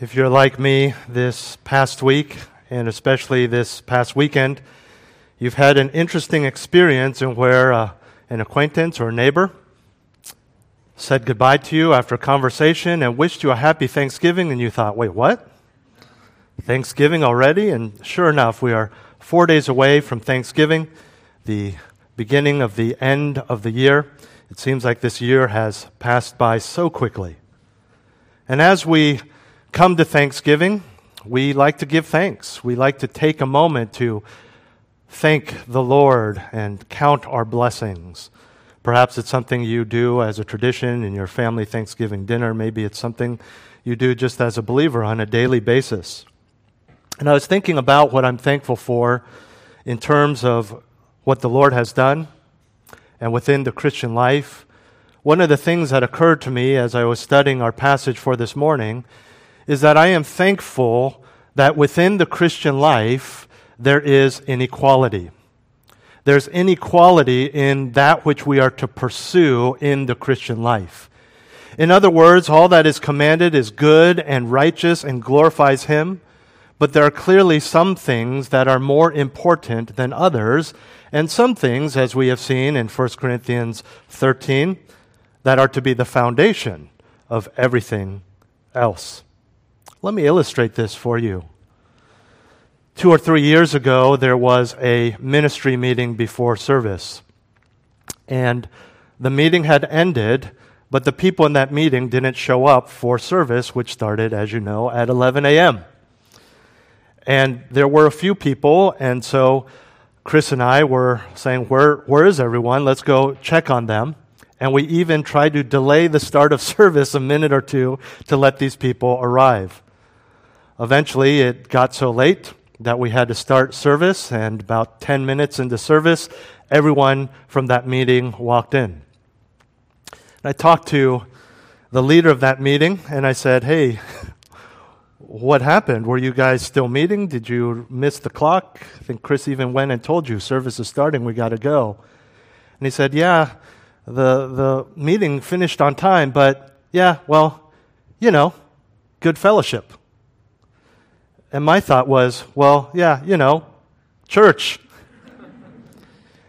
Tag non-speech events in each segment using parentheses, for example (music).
If you're like me this past week, and especially this past weekend, you've had an interesting experience in where uh, an acquaintance or neighbor said goodbye to you after a conversation and wished you a happy Thanksgiving, and you thought, wait, what? Thanksgiving already? And sure enough, we are four days away from Thanksgiving, the beginning of the end of the year. It seems like this year has passed by so quickly. And as we come to Thanksgiving, we like to give thanks. We like to take a moment to thank the Lord and count our blessings. Perhaps it's something you do as a tradition in your family Thanksgiving dinner. Maybe it's something you do just as a believer on a daily basis. And I was thinking about what I'm thankful for in terms of what the Lord has done and within the Christian life. One of the things that occurred to me as I was studying our passage for this morning is that I am thankful that within the Christian life there is inequality. There's inequality in that which we are to pursue in the Christian life. In other words, all that is commanded is good and righteous and glorifies Him, but there are clearly some things that are more important than others, and some things, as we have seen in 1 Corinthians 13, that are to be the foundation of everything else. Let me illustrate this for you. Two or three years ago, there was a ministry meeting before service. And the meeting had ended, but the people in that meeting didn't show up for service, which started, as you know, at 11 a.m. And there were a few people, and so Chris and I were saying, Where, where is everyone? Let's go check on them. And we even tried to delay the start of (laughs) service a minute or two to let these people arrive. Eventually, it got so late that we had to start service, and about 10 minutes into service, everyone from that meeting walked in. And I talked to the leader of that meeting, and I said, Hey, (laughs) what happened? Were you guys still meeting? Did you miss the clock? I think Chris even went and told you service is starting, we got to go. And he said, Yeah, the, the meeting finished on time, but yeah, well, you know, good fellowship. And my thought was, well, yeah, you know, church.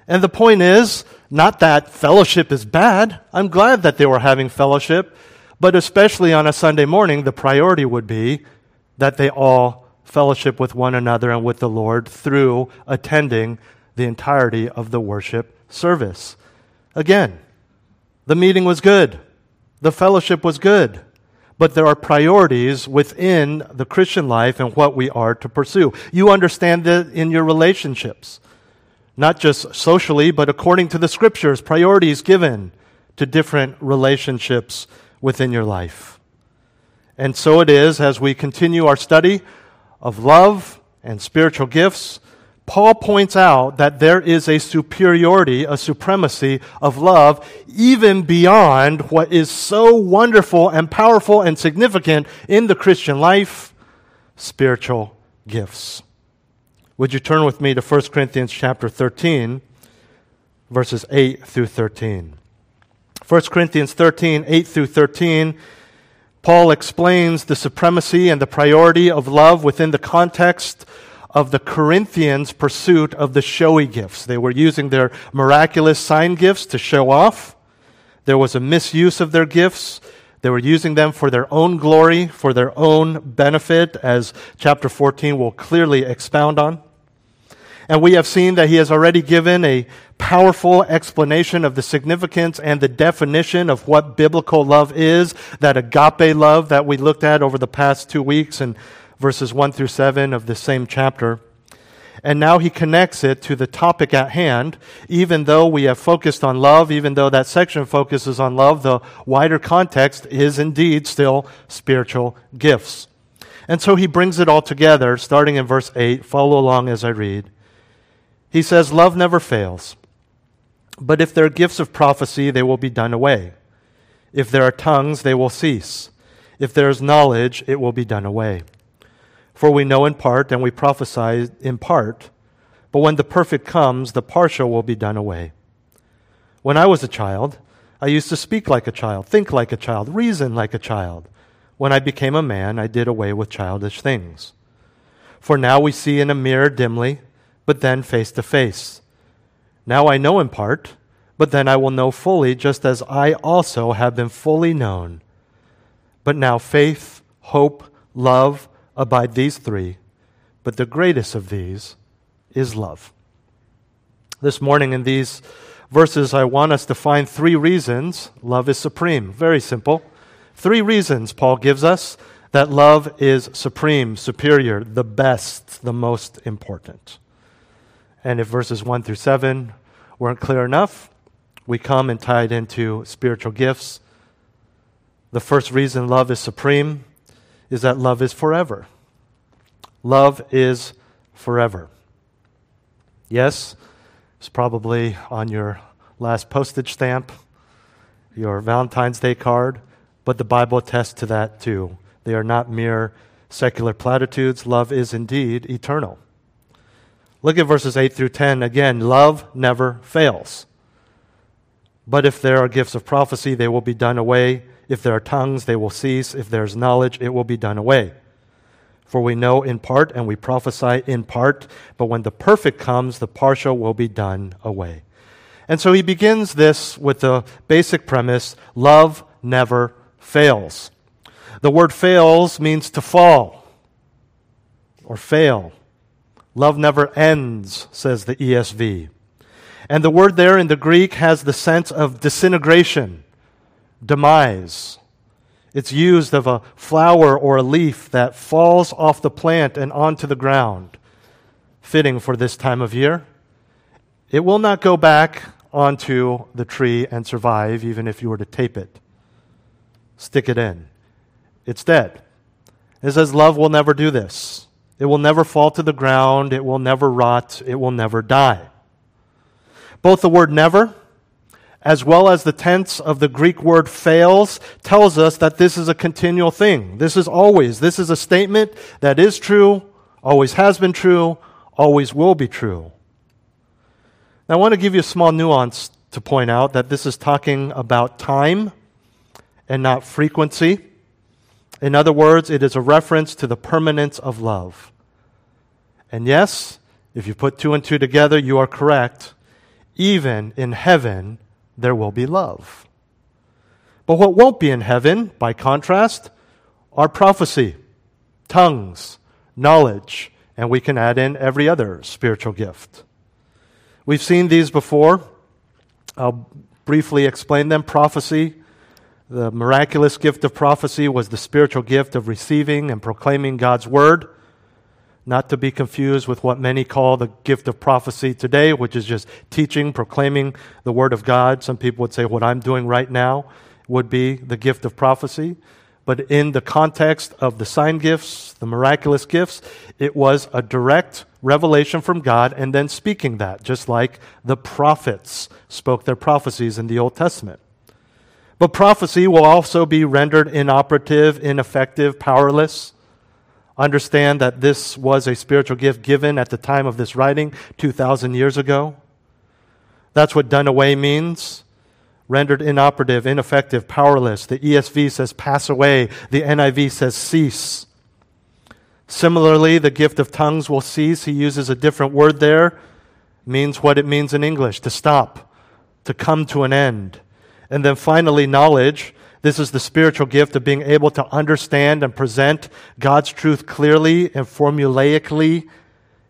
and the point is, not that fellowship is bad. I'm glad that they were having fellowship, but especially on a Sunday morning, the priority would be that they all fellowship with one another and with the Lord through attending the entirety of the worship service. Again, the meeting was good. The fellowship was good but there are priorities within the Christian life and what we are to pursue. You understand that in your relationships, not just socially, but according to the scriptures, priorities given to different relationships within your life. And so it is as we continue our study of love and spiritual gifts Paul points out that there is a superiority, a supremacy of love, even beyond what is so wonderful and powerful and significant in the Christian life spiritual gifts. Would you turn with me to 1 Corinthians chapter 13, verses 8 through 13? 1 Corinthians 13, 8 through 13. Paul explains the supremacy and the priority of love within the context of the Corinthians' pursuit of the showy gifts. They were using their miraculous sign gifts to show off. There was a misuse of their gifts. They were using them for their own glory, for their own benefit, as chapter 14 will clearly expound on. And we have seen that he has already given a powerful explanation of the significance and the definition of what biblical love is, that agape love that we looked at over the past two weeks and verses 1 through 7 of the same chapter. And now he connects it to the topic at hand. Even though we have focused on love, even though that section focuses on love, the wider context is indeed still spiritual gifts. And so he brings it all together, starting in verse 8. Follow along as I read. He says, Love never fails. But if there are gifts of prophecy, they will be done away. If there are tongues, they will cease. If there is knowledge, it will be done away. For we know in part and we prophesy in part, but when the perfect comes, the partial will be done away. When I was a child, I used to speak like a child, think like a child, reason like a child. when I became a man, I did away with childish things. For now we see in a mirror dimly, but then face to face. Now I know in part, but then I will know fully, just as I also have been fully known. But now faith, hope, love abide these three, but the greatest of these is love. This morning in these verses, I want us to find three reasons love is supreme. Very simple. Three reasons Paul gives us that love is supreme, superior, the best, the most important. And if verses 1 through 7 weren't clear enough, we come and tie it into spiritual gifts. The first reason love is supreme is that love is forever. Love is forever. Yes, it's probably on your last postage stamp, your Valentine's Day card, but the Bible attests to that too. They are not mere secular platitudes. Love is indeed eternal. Look at verses 8 through 10. Again, love never fails. But if there are gifts of prophecy, they will be done away. If there are tongues, they will cease. If there is knowledge, it will be done away. For we know in part and we prophesy in part, but when the perfect comes, the partial will be done away. And so he begins this with the basic premise love never fails. The word fails means to fall or fail. Love never ends, says the ESV. And the word there in the Greek has the sense of disintegration, demise. It's used of a flower or a leaf that falls off the plant and onto the ground, fitting for this time of year. It will not go back onto the tree and survive, even if you were to tape it stick it in. It's dead. It says love will never do this. It will never fall to the ground. It will never rot. It will never die. Both the word never as well as the tense of the Greek word fails tells us that this is a continual thing. This is always. This is a statement that is true, always has been true, always will be true. Now, I want to give you a small nuance to point out that this is talking about time and not frequency. In other words, it is a reference to the permanence of love. And yes, if you put two and two together, you are correct. Even in heaven, there will be love. But what won't be in heaven, by contrast, are prophecy, tongues, knowledge, and we can add in every other spiritual gift. We've seen these before. I'll briefly explain them. Prophecy the miraculous gift of prophecy was the spiritual gift of receiving and proclaiming God's word, not to be confused with what many call the gift of prophecy today, which is just teaching, proclaiming the word of God. Some people would say what I'm doing right now would be the gift of prophecy. But in the context of the sign gifts, the miraculous gifts, it was a direct revelation from God and then speaking that, just like the prophets spoke their prophecies in the Old Testament. But prophecy will also be rendered inoperative, ineffective, powerless. Understand that this was a spiritual gift given at the time of this writing 2,000 years ago. That's what done away means rendered inoperative, ineffective, powerless. The ESV says pass away, the NIV says cease. Similarly, the gift of tongues will cease. He uses a different word there, means what it means in English to stop, to come to an end. And then finally, knowledge. This is the spiritual gift of being able to understand and present God's truth clearly and formulaically.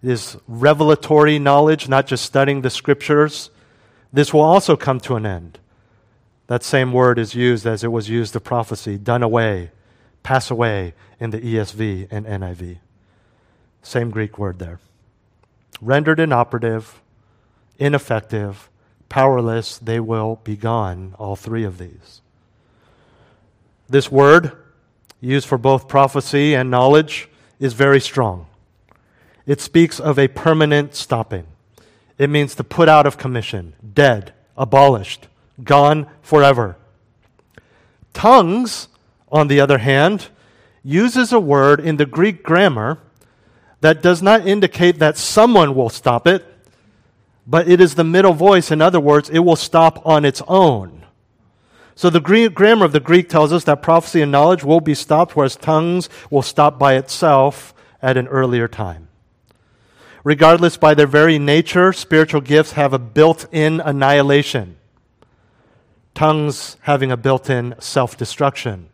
It is revelatory knowledge, not just studying the scriptures. This will also come to an end. That same word is used as it was used to prophecy, done away, pass away in the ESV and NIV. Same Greek word there. Rendered inoperative, ineffective, powerless, they will be gone, all three of these. This word, used for both prophecy and knowledge, is very strong. It speaks of a permanent stopping. It means to put out of commission, dead, abolished, gone forever. Tongues, on the other hand, uses a word in the Greek grammar that does not indicate that someone will stop it but it is the middle voice. In other words, it will stop on its own. So the Greek, grammar of the Greek tells us that prophecy and knowledge will be stopped, whereas tongues will stop by itself at an earlier time. Regardless, by their very nature, spiritual gifts have a built in annihilation, tongues having a built in self destruction.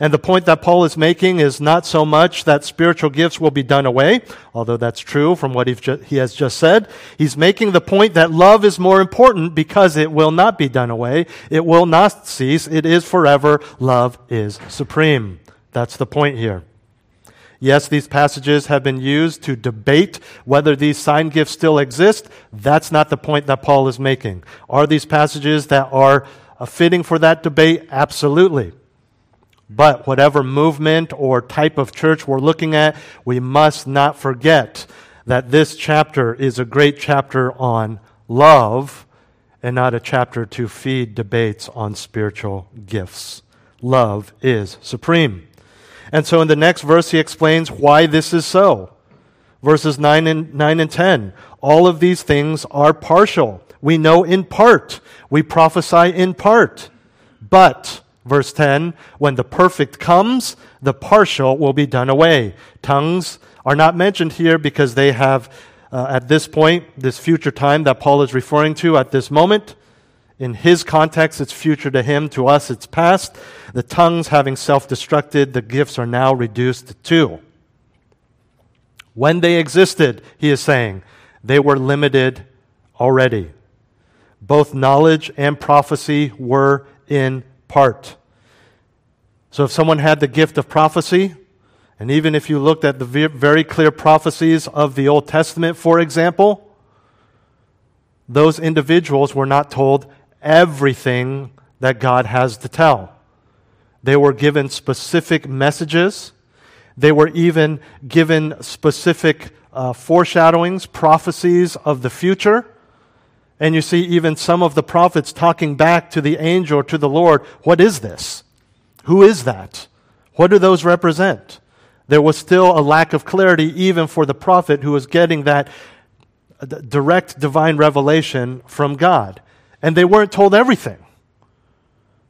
And the point that Paul is making is not so much that spiritual gifts will be done away, although that's true from what he has just said. He's making the point that love is more important because it will not be done away. It will not cease. It is forever. Love is supreme. That's the point here. Yes, these passages have been used to debate whether these sign gifts still exist. That's not the point that Paul is making. Are these passages that are fitting for that debate? Absolutely. But whatever movement or type of church we're looking at, we must not forget that this chapter is a great chapter on love and not a chapter to feed debates on spiritual gifts. Love is supreme. And so in the next verse, he explains why this is so. Verses 9 and, 9 and 10. All of these things are partial. We know in part. We prophesy in part. But Verse 10 When the perfect comes, the partial will be done away. Tongues are not mentioned here because they have, uh, at this point, this future time that Paul is referring to at this moment. In his context, it's future to him. To us, it's past. The tongues having self destructed, the gifts are now reduced to. two. When they existed, he is saying, they were limited already. Both knowledge and prophecy were in part. So if someone had the gift of prophecy, and even if you looked at the very clear prophecies of the Old Testament, for example, those individuals were not told everything that God has to tell. They were given specific messages. They were even given specific uh, foreshadowings, prophecies of the future. And you see even some of the prophets talking back to the angel to the Lord, what is this? Who is that? What do those represent? There was still a lack of clarity even for the prophet who was getting that uh, direct divine revelation from God. And they weren't told everything.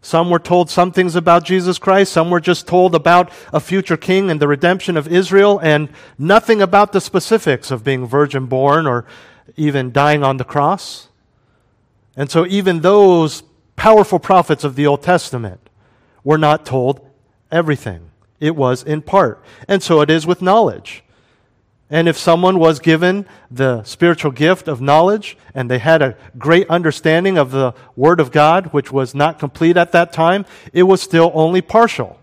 Some were told some things about Jesus Christ. Some were just told about a future king and the redemption of Israel and nothing about the specifics of being virgin born or even dying on the cross. And so, even those powerful prophets of the Old Testament were not told everything. It was in part. And so it is with knowledge. And if someone was given the spiritual gift of knowledge and they had a great understanding of the Word of God, which was not complete at that time, it was still only partial.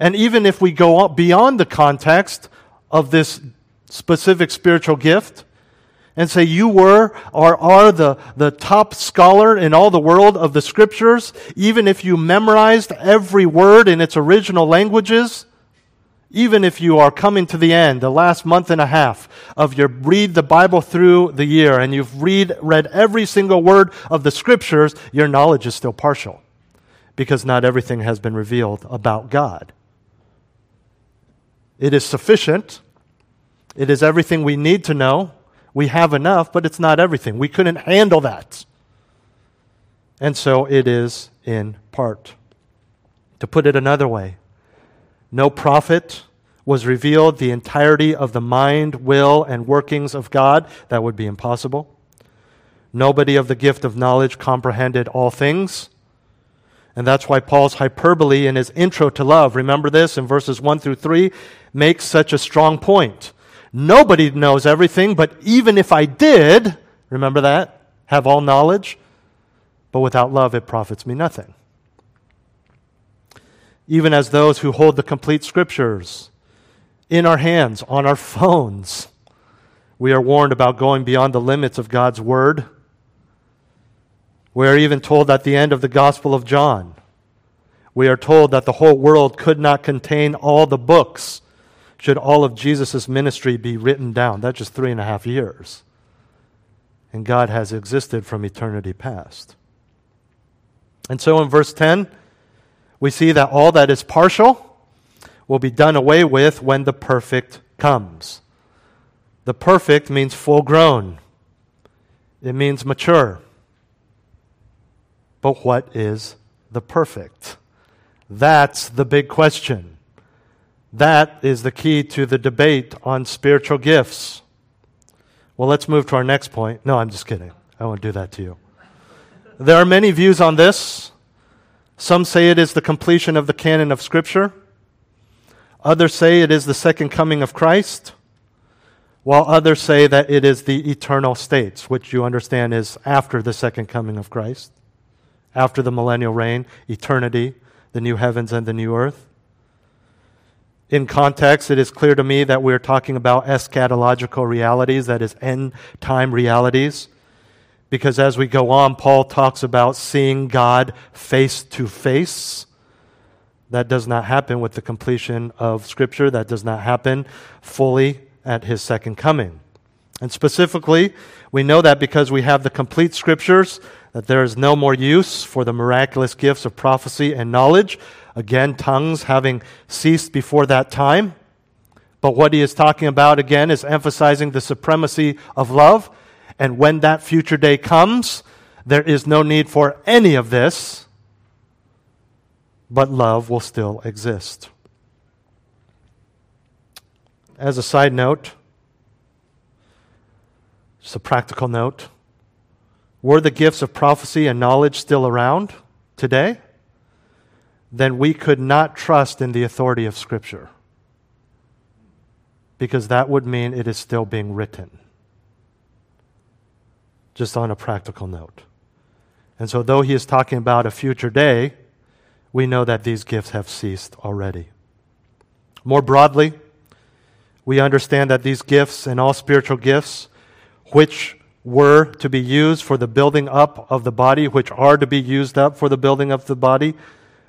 And even if we go beyond the context of this specific spiritual gift, and say you were or are the, the top scholar in all the world of the scriptures, even if you memorized every word in its original languages, even if you are coming to the end, the last month and a half of your read the Bible through the year and you've read, read every single word of the scriptures, your knowledge is still partial because not everything has been revealed about God. It is sufficient. It is everything we need to know we have enough, but it's not everything. We couldn't handle that. And so it is in part. To put it another way, no prophet was revealed the entirety of the mind, will, and workings of God. That would be impossible. Nobody of the gift of knowledge comprehended all things. And that's why Paul's hyperbole in his intro to love, remember this in verses 1 through 3, makes such a strong point. Nobody knows everything, but even if I did, remember that? Have all knowledge, but without love it profits me nothing. Even as those who hold the complete scriptures in our hands, on our phones, we are warned about going beyond the limits of God's word. We are even told at the end of the Gospel of John, we are told that the whole world could not contain all the books should all of Jesus' ministry be written down. That's just three and a half years. And God has existed from eternity past. And so in verse 10, we see that all that is partial will be done away with when the perfect comes. The perfect means full grown, it means mature. But what is the perfect? That's the big question. That is the key to the debate on spiritual gifts. Well, let's move to our next point. No, I'm just kidding. I won't do that to you. There are many views on this. Some say it is the completion of the canon of Scripture. Others say it is the second coming of Christ, while others say that it is the eternal states, which you understand is after the second coming of Christ, after the millennial reign, eternity, the new heavens and the new earth. In context, it is clear to me that we're talking about eschatological realities, that is, end time realities. Because as we go on, Paul talks about seeing God face to face. That does not happen with the completion of Scripture. That does not happen fully at his second coming. And specifically, we know that because we have the complete Scriptures, that there is no more use for the miraculous gifts of prophecy and knowledge. Again, tongues having ceased before that time. But what he is talking about again is emphasizing the supremacy of love. And when that future day comes, there is no need for any of this, but love will still exist. As a side note, just a practical note, were the gifts of prophecy and knowledge still around today? Then we could not trust in the authority of Scripture. Because that would mean it is still being written. Just on a practical note. And so, though he is talking about a future day, we know that these gifts have ceased already. More broadly, we understand that these gifts and all spiritual gifts, which were to be used for the building up of the body, which are to be used up for the building of the body,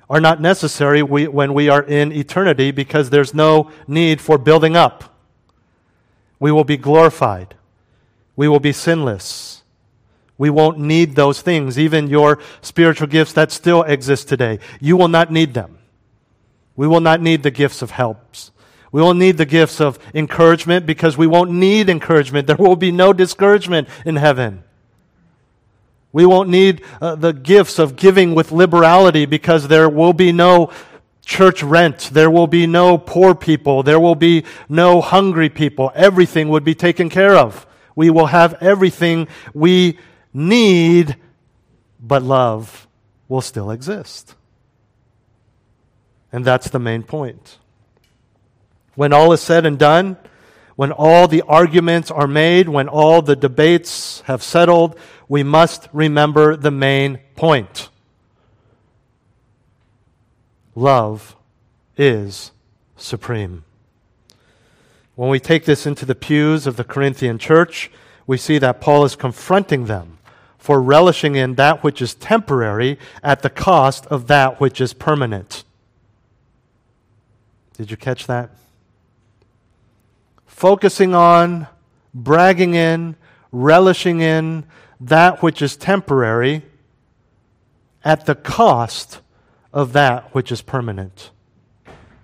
are not necessary when we are in eternity because there's no need for building up. We will be glorified. We will be sinless. We won't need those things, even your spiritual gifts that still exist today. You will not need them. We will not need the gifts of helps. We will need the gifts of encouragement because we won't need encouragement. There will be no discouragement in heaven. We won't need uh, the gifts of giving with liberality because there will be no church rent. There will be no poor people. There will be no hungry people. Everything would be taken care of. We will have everything we need, but love will still exist. And that's the main point. When all is said and done, when all the arguments are made, when all the debates have settled, we must remember the main point. Love is supreme. When we take this into the pews of the Corinthian church, we see that Paul is confronting them for relishing in that which is temporary at the cost of that which is permanent. Did you catch that? focusing on, bragging in, relishing in that which is temporary at the cost of that which is permanent.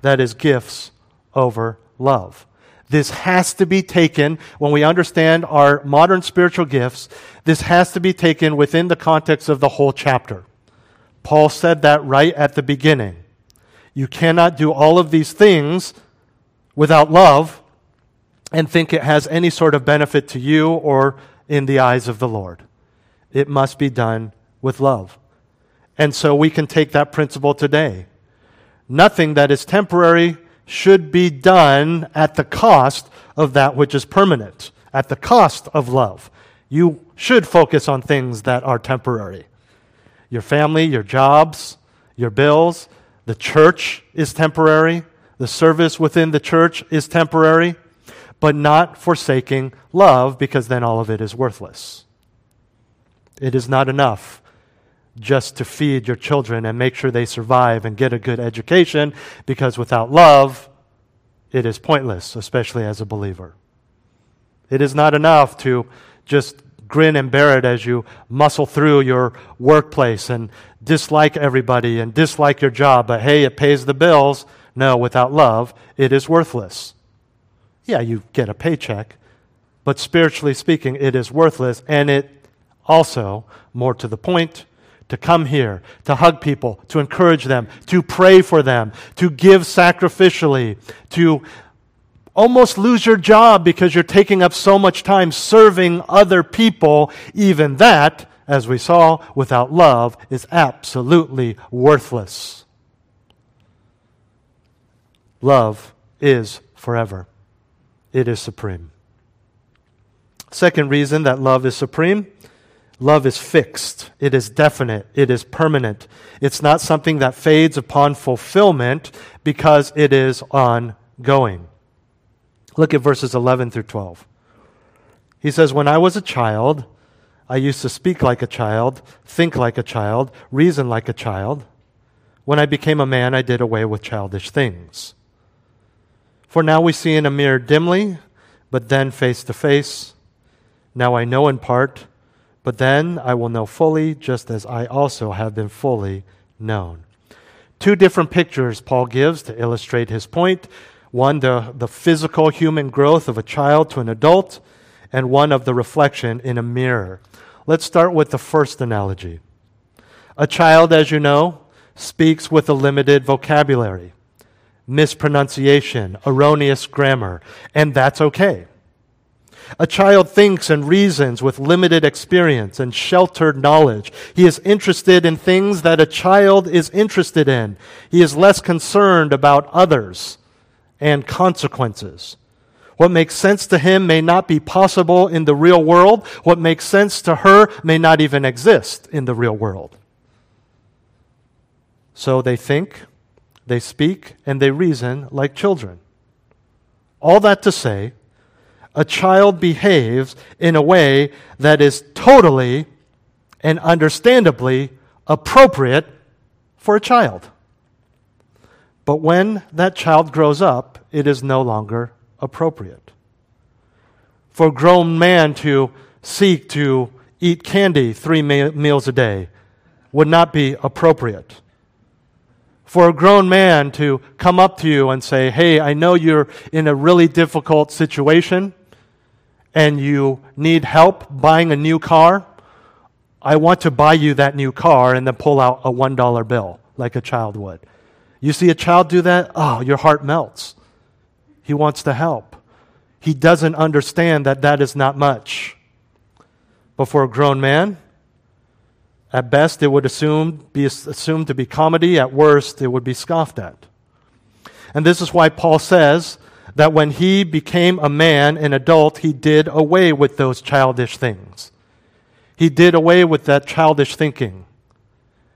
That is gifts over love. This has to be taken when we understand our modern spiritual gifts. This has to be taken within the context of the whole chapter. Paul said that right at the beginning. You cannot do all of these things without love and think it has any sort of benefit to you or in the eyes of the Lord. It must be done with love. And so we can take that principle today. Nothing that is temporary should be done at the cost of that which is permanent, at the cost of love. You should focus on things that are temporary. Your family, your jobs, your bills, the church is temporary, the service within the church is temporary but not forsaking love, because then all of it is worthless. It is not enough just to feed your children and make sure they survive and get a good education, because without love, it is pointless, especially as a believer. It is not enough to just grin and bear it as you muscle through your workplace and dislike everybody and dislike your job, but hey, it pays the bills. No, without love, it is worthless yeah, you get a paycheck, but spiritually speaking, it is worthless, and it also, more to the point, to come here, to hug people, to encourage them, to pray for them, to give sacrificially, to almost lose your job because you're taking up so much time serving other people, even that, as we saw, without love is absolutely worthless. Love is forever, it is supreme. Second reason that love is supreme love is fixed, it is definite, it is permanent. It's not something that fades upon fulfillment because it is ongoing. Look at verses 11 through 12. He says, When I was a child, I used to speak like a child, think like a child, reason like a child. When I became a man, I did away with childish things. For now we see in a mirror dimly, but then face to face. Now I know in part, but then I will know fully, just as I also have been fully known. Two different pictures Paul gives to illustrate his point one, the, the physical human growth of a child to an adult, and one of the reflection in a mirror. Let's start with the first analogy. A child, as you know, speaks with a limited vocabulary, mispronunciation, erroneous grammar, and that's okay. A child thinks and reasons with limited experience and sheltered knowledge. He is interested in things that a child is interested in. He is less concerned about others and consequences. What makes sense to him may not be possible in the real world. What makes sense to her may not even exist in the real world. So they think, they speak, and they reason like children. All that to say, a child behaves in a way that is totally and understandably appropriate for a child. But when that child grows up, it is no longer appropriate. For a grown man to seek to eat candy three meals a day would not be appropriate. For a grown man to come up to you and say, Hey, I know you're in a really difficult situation and you need help buying a new car. I want to buy you that new car and then pull out a $1 bill like a child would. You see a child do that? Oh, your heart melts. He wants to help. He doesn't understand that that is not much. But for a grown man, at best it would assume, be assumed to be comedy. At worst, it would be scoffed at. And this is why Paul says that when he became a man, an adult, he did away with those childish things. He did away with that childish thinking.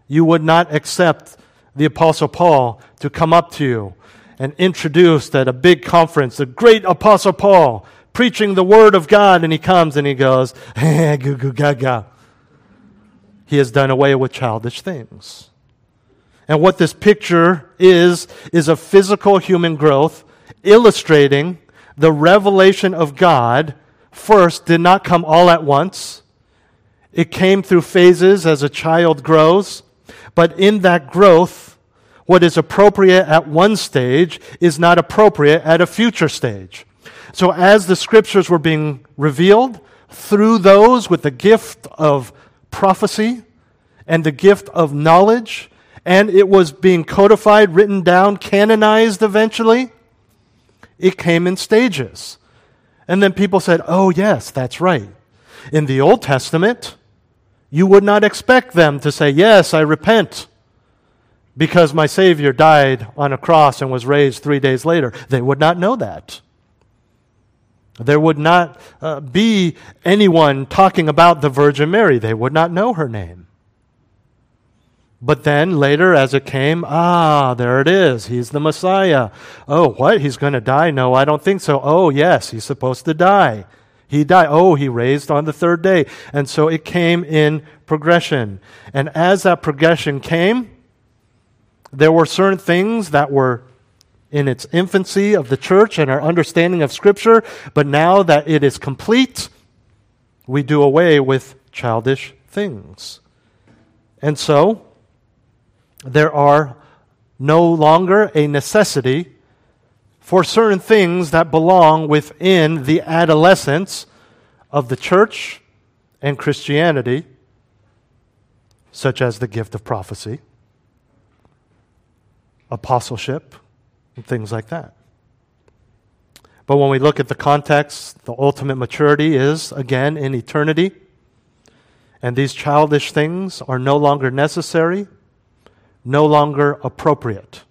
You would not accept the Apostle Paul to come up to you and introduced at a big conference, the great Apostle Paul preaching the Word of God, and he comes and he goes, (laughs) goo goo gaga. He has done away with childish things. And what this picture is, is a physical human growth illustrating the revelation of God first did not come all at once. It came through phases as a child grows. But in that growth, what is appropriate at one stage is not appropriate at a future stage. So as the scriptures were being revealed through those with the gift of prophecy and the gift of knowledge, and it was being codified, written down, canonized eventually, it came in stages. And then people said, oh, yes, that's right. In the Old Testament, you would not expect them to say, Yes, I repent because my Savior died on a cross and was raised three days later. They would not know that. There would not uh, be anyone talking about the Virgin Mary. They would not know her name. But then later, as it came, ah, there it is. He's the Messiah. Oh, what? He's going to die? No, I don't think so. Oh, yes, he's supposed to die. He died. Oh, he raised on the third day. And so it came in progression. And as that progression came, there were certain things that were in its infancy of the church and our understanding of Scripture, but now that it is complete, we do away with childish things. And so, there are no longer a necessity for certain things that belong within the adolescence of the church and Christianity. such as the gift of prophecy, apostleship, and things like that. But when we look at the context, the ultimate maturity is, again, in eternity. And these childish things are no longer necessary, no longer appropriate.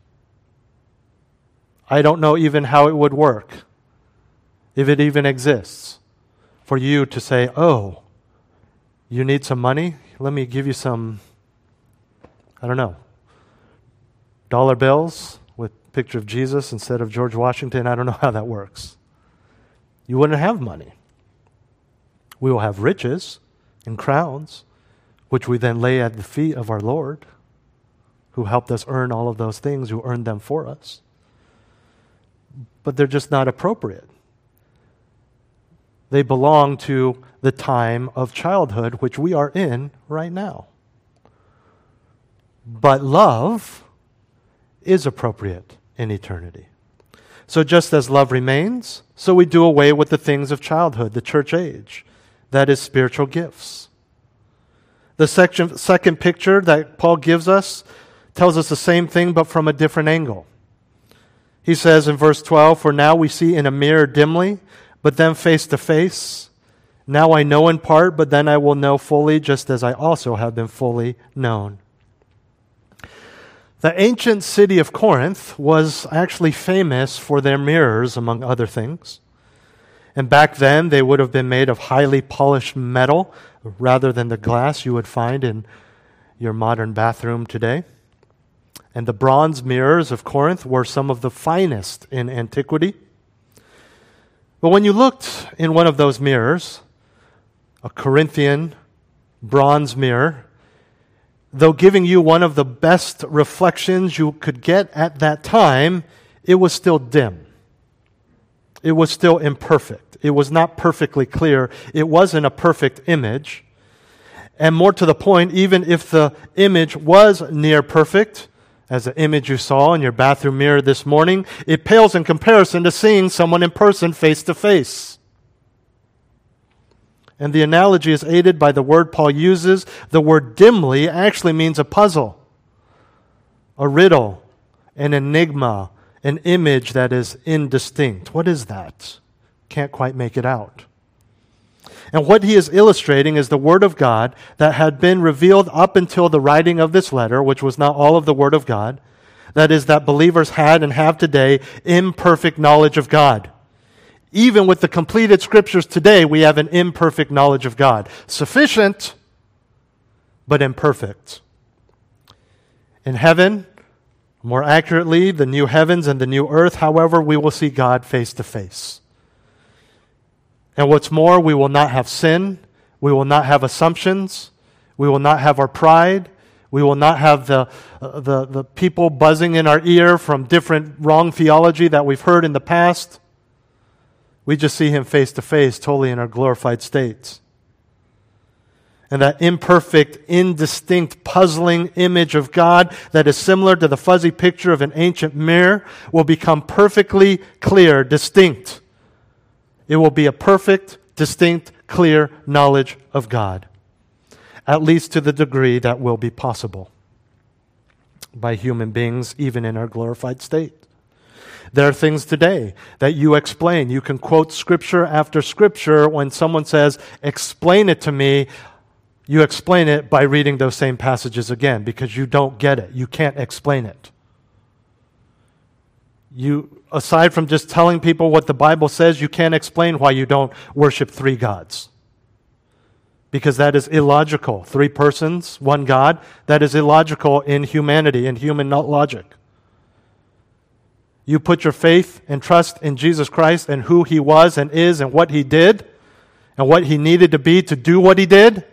I don't know even how it would work, if it even exists, for you to say, oh, you need some money? Let me give you some, I don't know, dollar bills with picture of Jesus instead of George Washington. I don't know (laughs) how that works. You wouldn't have money. We will have riches and crowns, which we then lay at the feet of our Lord, who helped us earn all of those things, who earned them for us. But they're just not appropriate. They belong to the time of childhood, which we are in right now. But love is appropriate in eternity. So, just as love remains, so we do away with the things of childhood, the church age, that is, spiritual gifts. The section, second picture that Paul gives us tells us the same thing, but from a different angle. He says in verse 12, For now we see in a mirror dimly, but then face to face. Now I know in part, but then I will know fully, just as I also have been fully known. The ancient city of Corinth was actually famous for their mirrors, among other things. And back then, they would have been made of highly polished metal rather than the glass you would find in your modern bathroom today. And the bronze mirrors of Corinth were some of the finest in antiquity. But when you looked in one of those mirrors, a Corinthian bronze mirror, though giving you one of the best reflections you could get at that time, it was still dim. It was still imperfect. It was not perfectly clear. It wasn't a perfect image. And more to the point, even if the image was near perfect, as the image you saw in your bathroom mirror this morning, it pales in comparison to seeing someone in person face to face. And the analogy is aided by the word Paul uses. The word dimly actually means a puzzle, a riddle, an enigma, an image that is indistinct. What is that? Can't quite make it out. And what he is illustrating is the Word of God that had been revealed up until the writing of this letter, which was not all of the Word of God. That is, that believers had and have today imperfect knowledge of God. Even with the completed scriptures today, we have an imperfect knowledge of God. Sufficient, but imperfect. In heaven, more accurately, the new heavens and the new earth, however, we will see God face to face. And what's more, we will not have sin. We will not have assumptions. We will not have our pride. We will not have the, uh, the, the people buzzing in our ear from different wrong theology that we've heard in the past. We just see him face to face, totally in our glorified states. And that imperfect, indistinct, puzzling image of God that is similar to the fuzzy picture of an ancient mirror will become perfectly clear, distinct. It will be a perfect, distinct, clear knowledge of God, at least to the degree that will be possible by human beings, even in our glorified state. There are things today that you explain. You can quote scripture after scripture. When someone says, explain it to me, you explain it by reading those same passages again because you don't get it. You can't explain it. You, aside from just telling people what the Bible says, you can't explain why you don't worship three gods. Because that is illogical. Three persons, one God, that is illogical in humanity, in human logic. You put your faith and trust in Jesus Christ and who he was and is and what he did and what he needed to be to do what he did.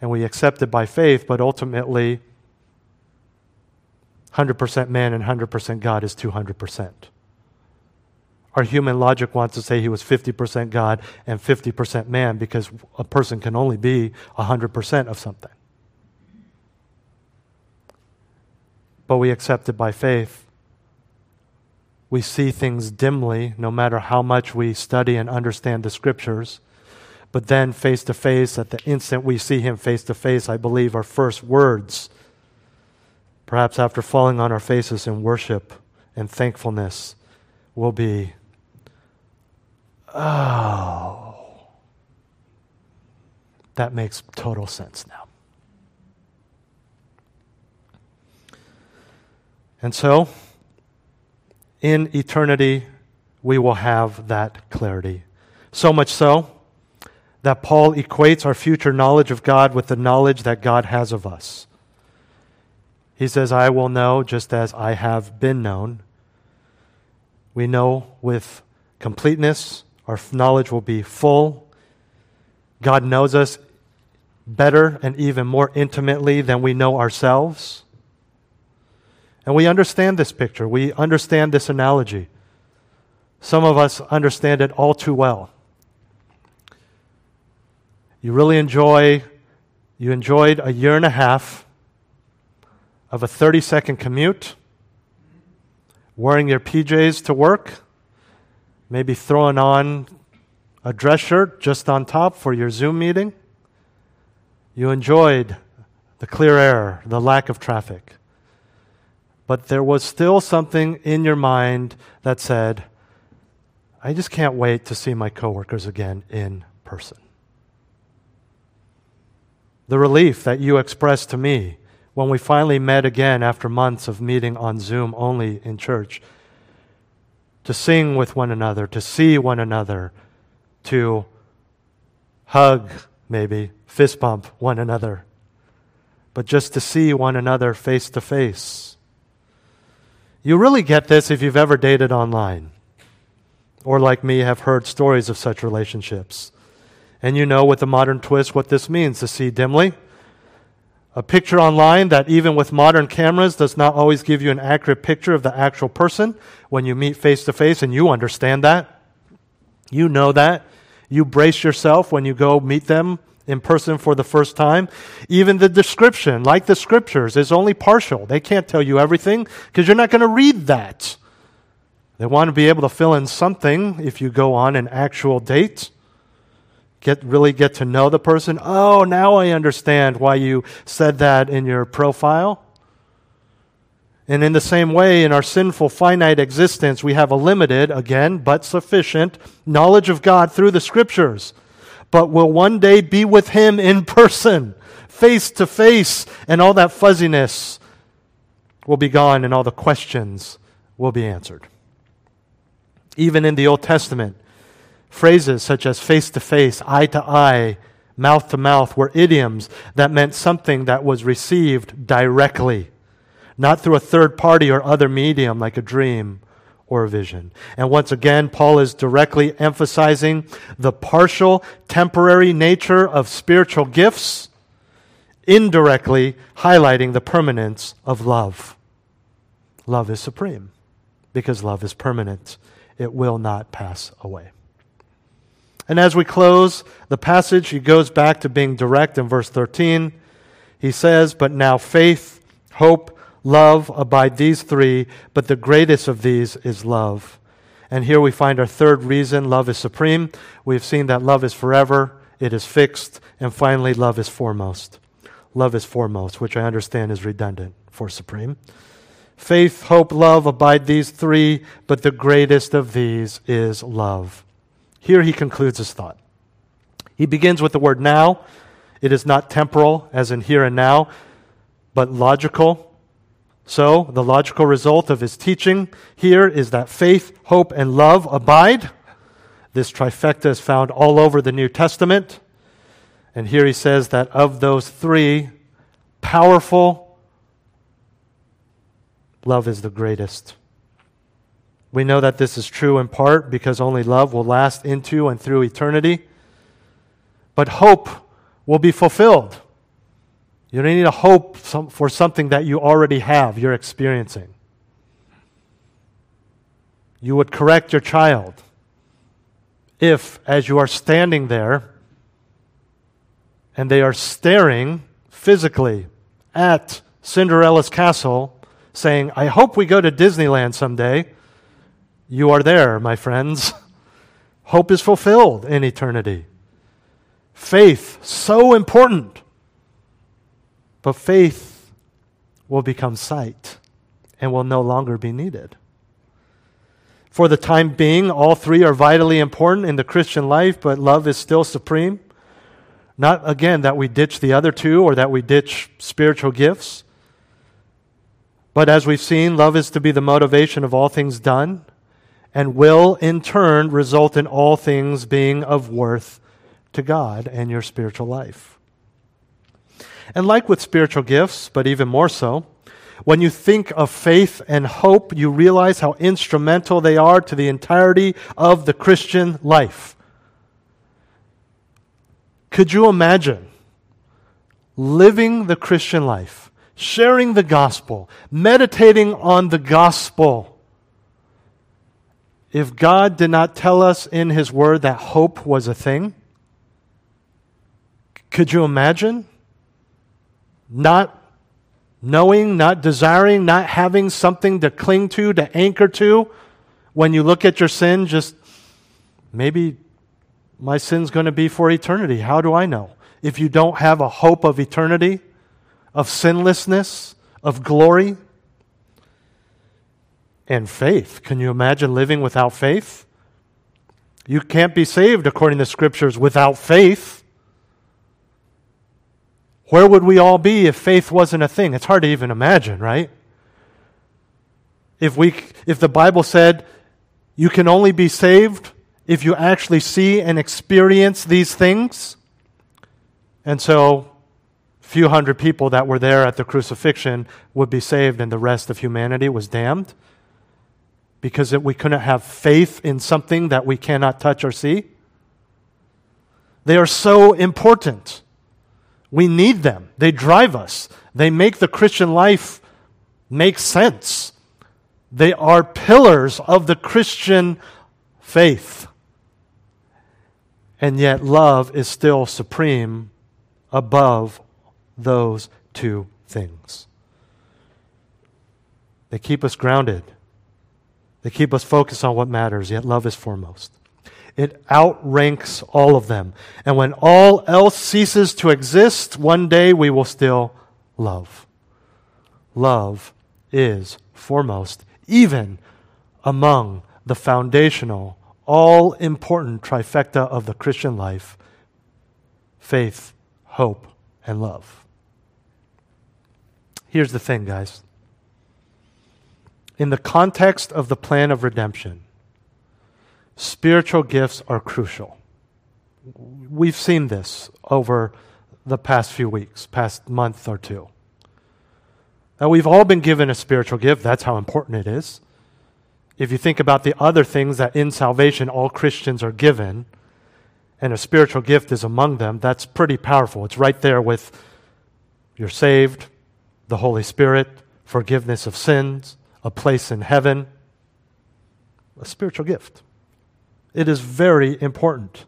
And we accept it by faith, but ultimately, 100% man and 100% God is 200%. Our human logic wants to say he was 50% God and 50% man because a person can only be 100% of something. But we accept it by faith we see things dimly, no matter how much we study and understand the scriptures. But then, face to face, at the instant we see him face to face, I believe our first words, perhaps after falling on our faces in worship and thankfulness, we'll be, Oh, that makes total sense now. And so, in eternity, we will have that clarity. So much so that Paul equates our future knowledge of God with the knowledge that God has of us. He says, I will know just as I have been known. We know with completeness, our knowledge will be full. God knows us better and even more intimately than we know ourselves. And we understand this picture, we understand this analogy. Some of us understand it all too well. You really enjoy, you enjoyed a year and a half of a 30 second commute, wearing your PJs to work, maybe throwing on a dress shirt just on top for your Zoom meeting. You enjoyed the clear air, the lack of traffic. But there was still something in your mind that said, I just can't wait to see my coworkers again in person the relief that you expressed to me when we finally met again after months of meeting on Zoom only in church. To sing with one another, to see one another, to hug, maybe, fist bump one another, but just to see one another face to face. You really get this if you've ever dated online, or like me, have heard stories of such relationships. And you know, with the modern twist, what this means to see dimly. A picture online that, even with modern cameras, does not always give you an accurate picture of the actual person when you meet face to face, and you understand that. You know that. You brace yourself when you go meet them in person for the first time. Even the description, like the scriptures, is only partial. They can't tell you everything because you're not going to read that. They want to be able to fill in something if you go on an actual date get really get to know the person. Oh, now I understand why you said that in your profile. And in the same way, in our sinful, finite existence, we have a limited, again, but sufficient knowledge of God through the scriptures. But will one day be with Him in person, face to face, and all that fuzziness will be gone and all the questions will be answered. Even in the Old Testament, Phrases such as face to face, eye to eye, mouth to mouth were idioms that meant something that was received directly, not through a third party or other medium like a dream or a vision. And once again, Paul is directly emphasizing the partial, temporary nature of spiritual gifts, indirectly highlighting the permanence of love. Love is supreme because love is permanent, it will not pass away. And as we close the passage, he goes back to being direct in verse 13. He says, But now faith, hope, love abide these three, but the greatest of these is love. And here we find our third reason love is supreme. We've seen that love is forever, it is fixed, and finally, love is foremost. Love is foremost, which I understand is redundant for supreme. Faith, hope, love abide these three, but the greatest of these is love. Here he concludes his thought. He begins with the word now. It is not temporal, as in here and now, but logical. So, the logical result of his teaching here is that faith, hope, and love abide. This trifecta is found all over the New Testament. And here he says that of those three, powerful, love is the greatest. We know that this is true in part because only love will last into and through eternity. But hope will be fulfilled. You don't need to hope for something that you already have, you're experiencing. You would correct your child if, as you are standing there and they are staring physically at Cinderella's castle, saying, I hope we go to Disneyland someday you are there, my friends. Hope is fulfilled in eternity. Faith, so important. But faith will become sight and will no longer be needed. For the time being, all three are vitally important in the Christian life, but love is still supreme. Not, again, that we ditch the other two or that we ditch spiritual gifts. But as we've seen, love is to be the motivation of all things done and will, in turn, result in all things being of worth to God and your spiritual life. And like with spiritual gifts, but even more so, when you think of faith and hope, you realize how instrumental they are to the entirety of the Christian life. Could you imagine living the Christian life, sharing the gospel, meditating on the gospel? If God did not tell us in His Word that hope was a thing, could you imagine not knowing, not desiring, not having something to cling to, to anchor to. When you look at your sin, just maybe my sin's going to be for eternity. How do I know? If you don't have a hope of eternity, of sinlessness, of glory, and faith. Can you imagine living without faith? You can't be saved, according to scriptures, without faith. Where would we all be if faith wasn't a thing? It's hard to even imagine, right? If, we, if the Bible said you can only be saved if you actually see and experience these things, and so few hundred people that were there at the crucifixion would be saved and the rest of humanity was damned because we couldn't have faith in something that we cannot touch or see. They are so important. We need them. They drive us. They make the Christian life make sense. They are pillars of the Christian faith. And yet, love is still supreme above those two things. They keep us grounded, they keep us focused on what matters, yet, love is foremost. It outranks all of them. And when all else ceases to exist, one day we will still love. Love is foremost, even among the foundational, all important trifecta of the Christian life faith, hope, and love. Here's the thing, guys. In the context of the plan of redemption, spiritual gifts are crucial. We've seen this over the past few weeks, past month or two. Now, we've all been given a spiritual gift. That's how important it is. If you think about the other things that in salvation all Christians are given, and a spiritual gift is among them, that's pretty powerful. It's right there with you're saved, the Holy Spirit, forgiveness of sins, a place in heaven, a spiritual gift. It is very important.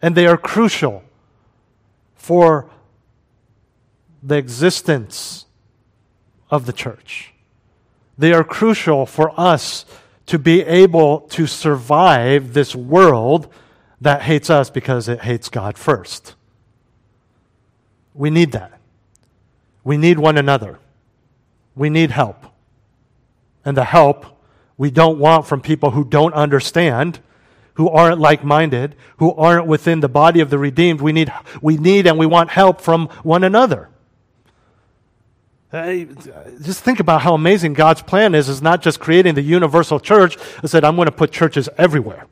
And they are crucial for the existence of the church. They are crucial for us to be able to survive this world that hates us because it hates God first. We need that. We need one another. We need help. And the help we don't want from people who don't understand who aren't like minded, who aren't within the body of the redeemed. We need, we need and we want help from one another. Uh, just think about how amazing God's plan is, is not just creating the universal church. I said, I'm going to put churches everywhere.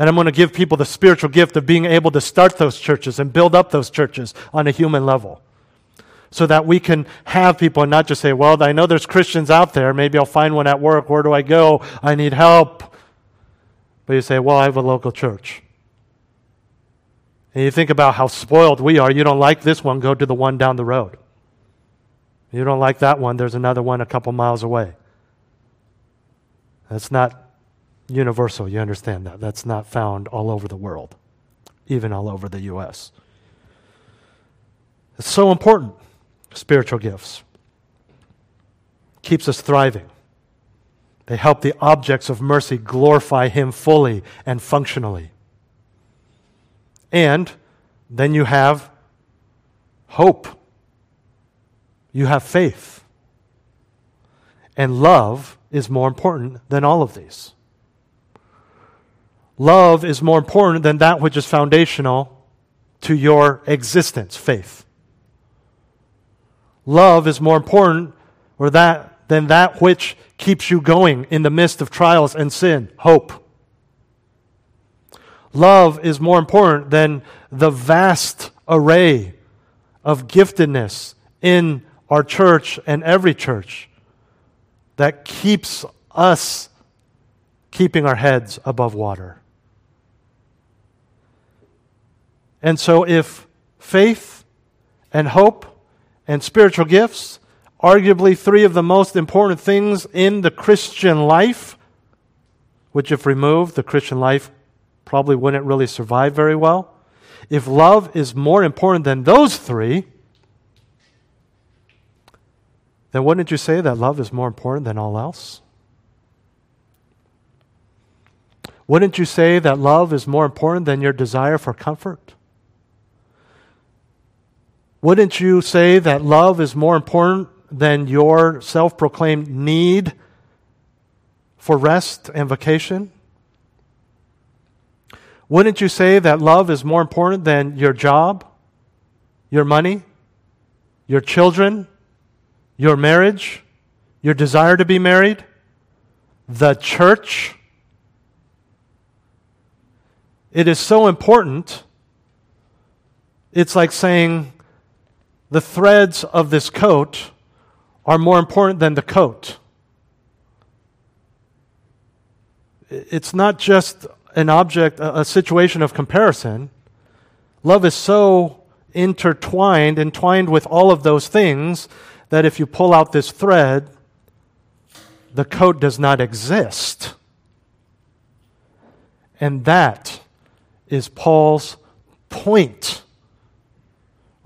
And I'm going to give people the spiritual gift of being able to start those churches and build up those churches on a human level. So that we can have people and not just say, well, I know there's Christians out there. Maybe I'll find one at work. Where do I go? I need help. But you say, well, I have a local church. And you think about how spoiled we are. You don't like this one, go to the one down the road. You don't like that one, there's another one a couple miles away. That's not universal, you understand that. That's not found all over the world, even all over the U.S. It's so important, spiritual gifts. Keeps us thriving. They help the objects of mercy glorify Him fully and functionally. And then you have hope. You have faith. And love is more important than all of these. Love is more important than that which is foundational to your existence, faith. Love is more important or that than that which keeps you going in the midst of trials and sin, hope. Love is more important than the vast array of giftedness in our church and every church that keeps us keeping our heads above water. And so, if faith and hope and spiritual gifts, arguably three of the most important things in the Christian life, which, if removed, the Christian life probably wouldn't really survive very well. If love is more important than those three, then wouldn't you say that love is more important than all else? Wouldn't you say that love is more important than your desire for comfort? Wouldn't you say that love is more important than your self proclaimed need for rest and vacation? Wouldn't you say that love is more important than your job, your money, your children, your marriage, your desire to be married, the church? It is so important. It's like saying the threads of this coat are more important than the coat. It's not just an object, a, situation of comparison. Love is so intertwined, entwined with all of those things, that if you pull out this thread, the coat does not exist. And that is Paul's point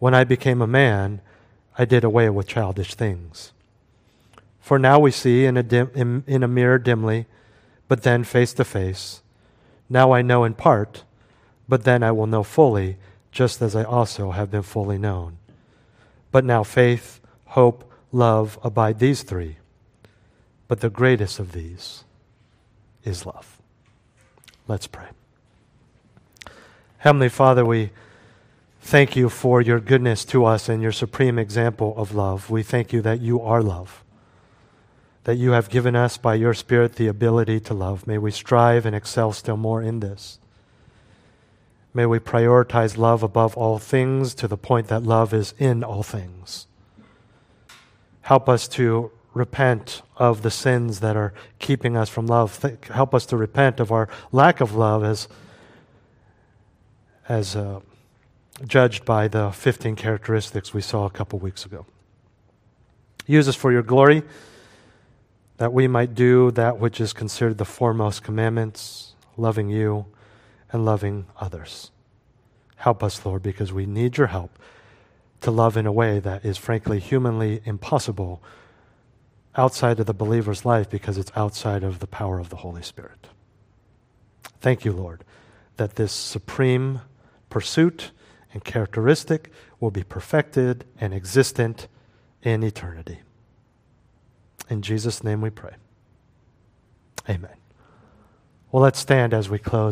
When I became a man, I did away with childish things. For now we see in a, dim, in, in a mirror dimly but then face to face. Now I know in part, but then I will know fully, just as I also have been fully known. But now faith, hope, love abide these three. But the greatest of these is love. Let's pray. Heavenly Father, we thank you for your goodness to us and your supreme example of love. We thank you that you are love that you have given us by your Spirit the ability to love. May we strive and excel still more in this. May we prioritize love above all things to the point that love is in all things. Help us to repent of the sins that are keeping us from love. Help us to repent of our lack of love as, as uh, judged by the 15 characteristics we saw a couple weeks ago. Use us for your glory that we might do that which is considered the foremost commandments, loving you and loving others. Help us, Lord, because we need your help to love in a way that is frankly humanly impossible outside of the believer's life because it's outside of the power of the Holy Spirit. Thank you, Lord, that this supreme pursuit and characteristic will be perfected and existent in eternity. In Jesus' name we pray. Amen. Well, let's stand as we close.